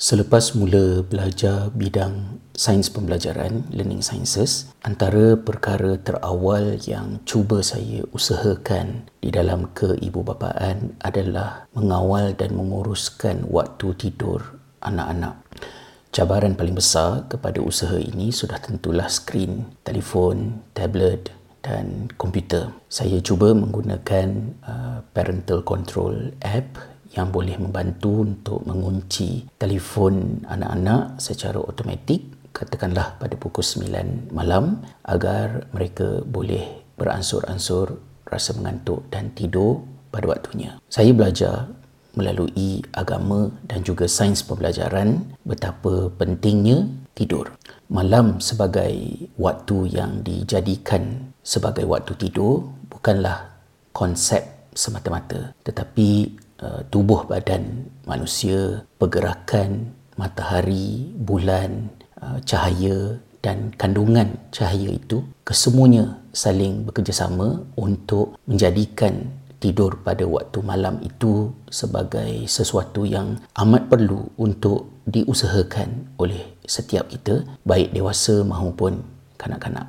Selepas mula belajar bidang sains pembelajaran, learning sciences, antara perkara terawal yang cuba saya usahakan di dalam keibubapaan adalah mengawal dan menguruskan waktu tidur anak-anak. Cabaran paling besar kepada usaha ini sudah tentulah skrin, telefon, tablet dan komputer. Saya cuba menggunakan uh, parental control app yang boleh membantu untuk mengunci telefon anak-anak secara automatik katakanlah pada pukul 9 malam agar mereka boleh beransur-ansur rasa mengantuk dan tidur pada waktunya. Saya belajar melalui agama dan juga sains pembelajaran betapa pentingnya tidur. Malam sebagai waktu yang dijadikan sebagai waktu tidur bukanlah konsep semata-mata tetapi Uh, tubuh badan manusia, pergerakan matahari, bulan, uh, cahaya dan kandungan cahaya itu kesemuanya saling bekerjasama untuk menjadikan tidur pada waktu malam itu sebagai sesuatu yang amat perlu untuk diusahakan oleh setiap kita baik dewasa maupun kanak-kanak.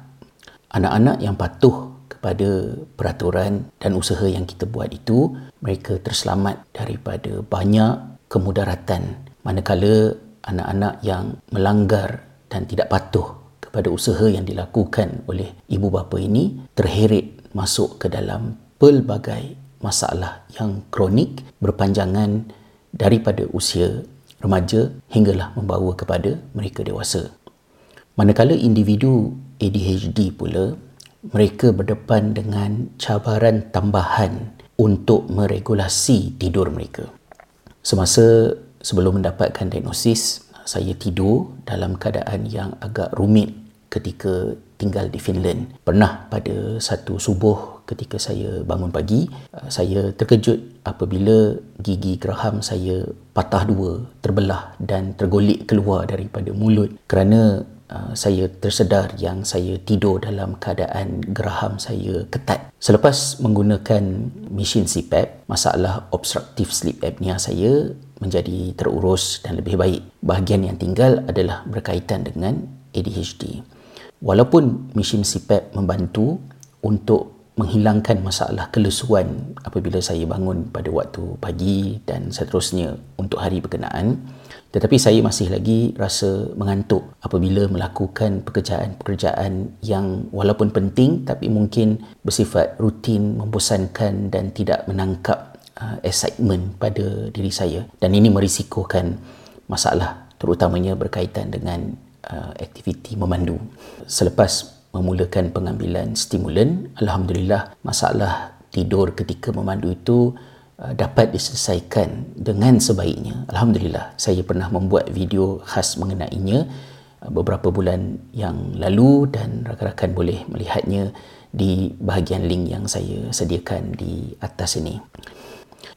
Anak-anak yang patuh kepada peraturan dan usaha yang kita buat itu mereka terselamat daripada banyak kemudaratan manakala anak-anak yang melanggar dan tidak patuh kepada usaha yang dilakukan oleh ibu bapa ini terheret masuk ke dalam pelbagai masalah yang kronik berpanjangan daripada usia remaja hinggalah membawa kepada mereka dewasa. Manakala individu ADHD pula mereka berdepan dengan cabaran tambahan untuk meregulasi tidur mereka. Semasa sebelum mendapatkan diagnosis, saya tidur dalam keadaan yang agak rumit ketika tinggal di Finland. Pernah pada satu subuh ketika saya bangun pagi, saya terkejut apabila gigi geraham saya patah dua, terbelah dan tergolik keluar daripada mulut kerana Uh, saya tersedar yang saya tidur dalam keadaan geraham saya ketat. Selepas menggunakan mesin CPAP, masalah obstructive sleep apnea saya menjadi terurus dan lebih baik. Bahagian yang tinggal adalah berkaitan dengan ADHD. Walaupun mesin CPAP membantu untuk menghilangkan masalah kelesuan apabila saya bangun pada waktu pagi dan seterusnya untuk hari berkenaan, tetapi saya masih lagi rasa mengantuk apabila melakukan pekerjaan-pekerjaan yang walaupun penting tapi mungkin bersifat rutin, membosankan dan tidak menangkap uh, excitement pada diri saya. Dan ini merisikokan masalah terutamanya berkaitan dengan uh, aktiviti memandu. Selepas memulakan pengambilan stimulan, Alhamdulillah masalah tidur ketika memandu itu dapat diselesaikan dengan sebaiknya. Alhamdulillah, saya pernah membuat video khas mengenainya uh, beberapa bulan yang lalu dan rakan-rakan boleh melihatnya di bahagian link yang saya sediakan di atas ini.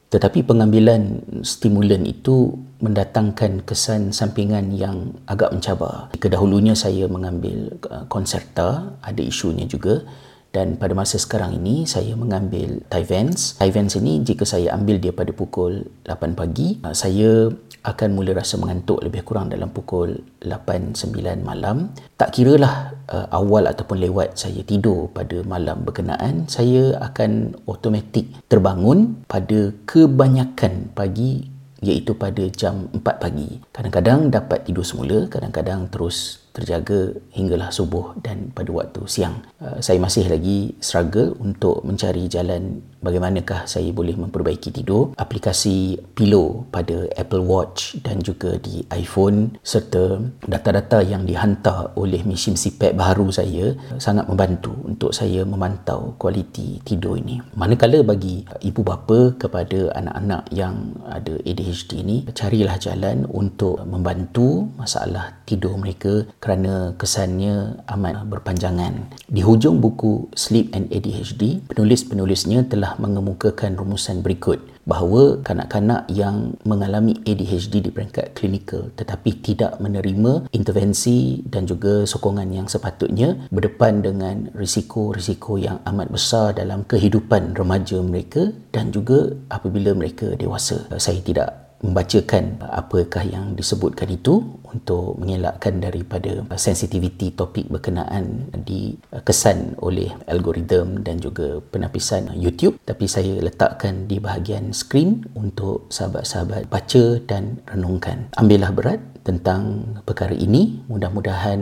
Tetapi pengambilan stimulan itu mendatangkan kesan sampingan yang agak mencabar. Kedahulunya saya mengambil konserta, uh, ada isunya juga dan pada masa sekarang ini saya mengambil Tyvans. Tyvans ini jika saya ambil dia pada pukul 8 pagi, uh, saya akan mula rasa mengantuk lebih kurang dalam pukul 8-9 malam. Tak kiralah uh, awal ataupun lewat saya tidur pada malam berkenaan, saya akan automatik terbangun pada kebanyakan pagi iaitu pada jam 4 pagi. Kadang-kadang dapat tidur semula, kadang-kadang terus terjaga hinggalah subuh dan pada waktu siang. Uh, saya masih lagi struggle untuk mencari jalan bagaimanakah saya boleh memperbaiki tidur. Aplikasi Pillow pada Apple Watch dan juga di iPhone serta data-data yang dihantar oleh mesin CPAP baru saya sangat membantu untuk saya memantau kualiti tidur ini. Manakala bagi ibu bapa kepada anak-anak yang ada ADHD ini, carilah jalan untuk membantu masalah tidur mereka kerana kesannya amat berpanjangan. Di hujung buku Sleep and ADHD, penulis-penulisnya telah mengemukakan rumusan berikut bahawa kanak-kanak yang mengalami ADHD di peringkat klinikal tetapi tidak menerima intervensi dan juga sokongan yang sepatutnya berdepan dengan risiko-risiko yang amat besar dalam kehidupan remaja mereka dan juga apabila mereka dewasa. Saya tidak membacakan apakah yang disebutkan itu untuk mengelakkan daripada sensitiviti topik berkenaan dikesan oleh algoritma dan juga penapisan YouTube. Tapi saya letakkan di bahagian skrin untuk sahabat-sahabat baca dan renungkan. Ambillah berat tentang perkara ini. Mudah-mudahan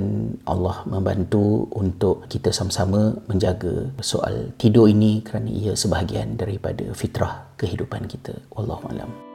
Allah membantu untuk kita sama-sama menjaga soal tidur ini kerana ia sebahagian daripada fitrah kehidupan kita. Wallahu alam